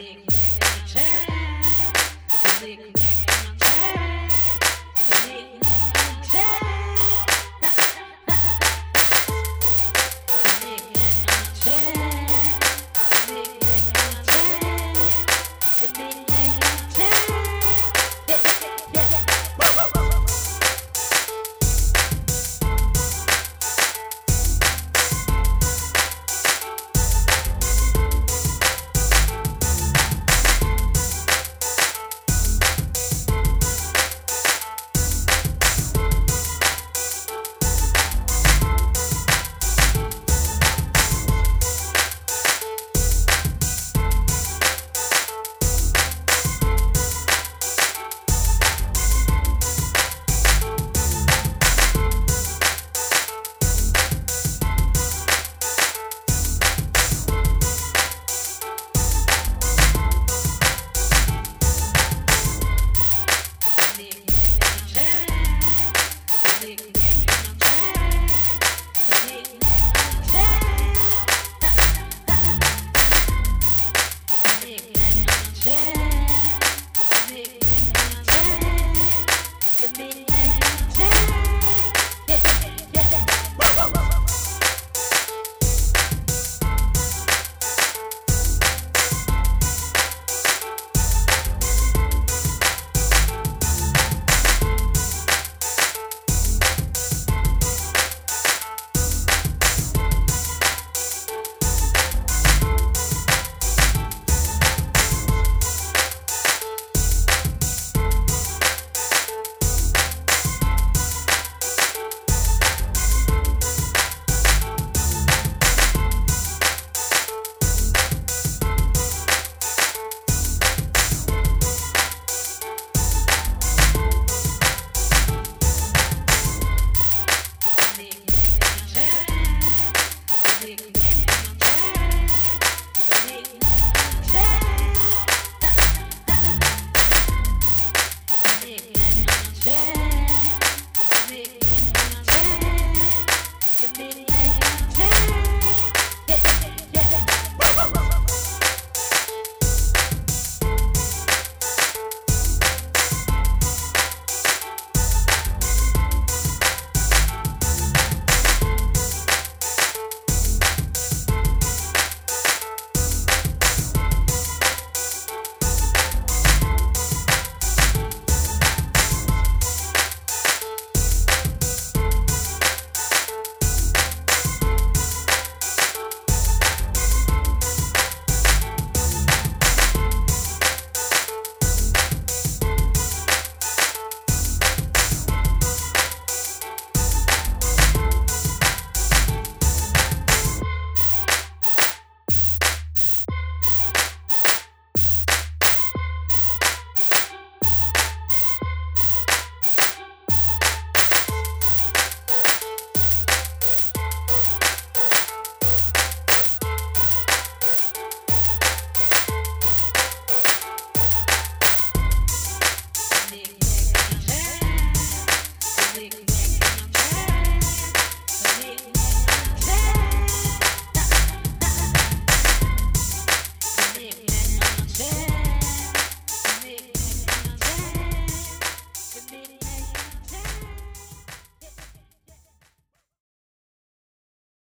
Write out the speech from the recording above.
Dick, dick, dick, dick.